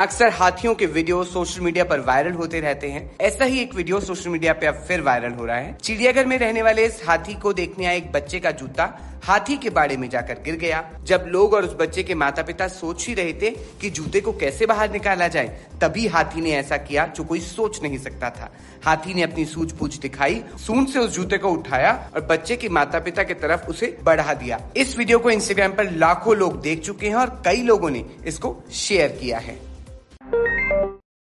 अक्सर हाथियों के वीडियो सोशल मीडिया पर वायरल होते रहते हैं। ऐसा ही एक वीडियो सोशल मीडिया पे अब फिर वायरल हो रहा है। चिड़ियाघर में रहने वाले इस हाथी को देखने आए एक बच्चे का जूता हाथी के बाड़े में जाकर गिर गया। जब लोग और उस बच्चे के माता पिता सोच ही रहे थे कि जूते को कैसे बाहर निकाला जाए, तभी हाथी ने ऐसा किया जो कोई सोच नहीं सकता था। हाथी ने अपनी सूझबूझ दिखाई, सूंड से उस जूते को उठाया और बच्चे के माता पिता की तरफ़ उसे बढ़ा दिया। इस वीडियो को इंस्टाग्राम पर लाखों लोग देख चुके हैं और कई लोगों ने इसको शेयर किया है।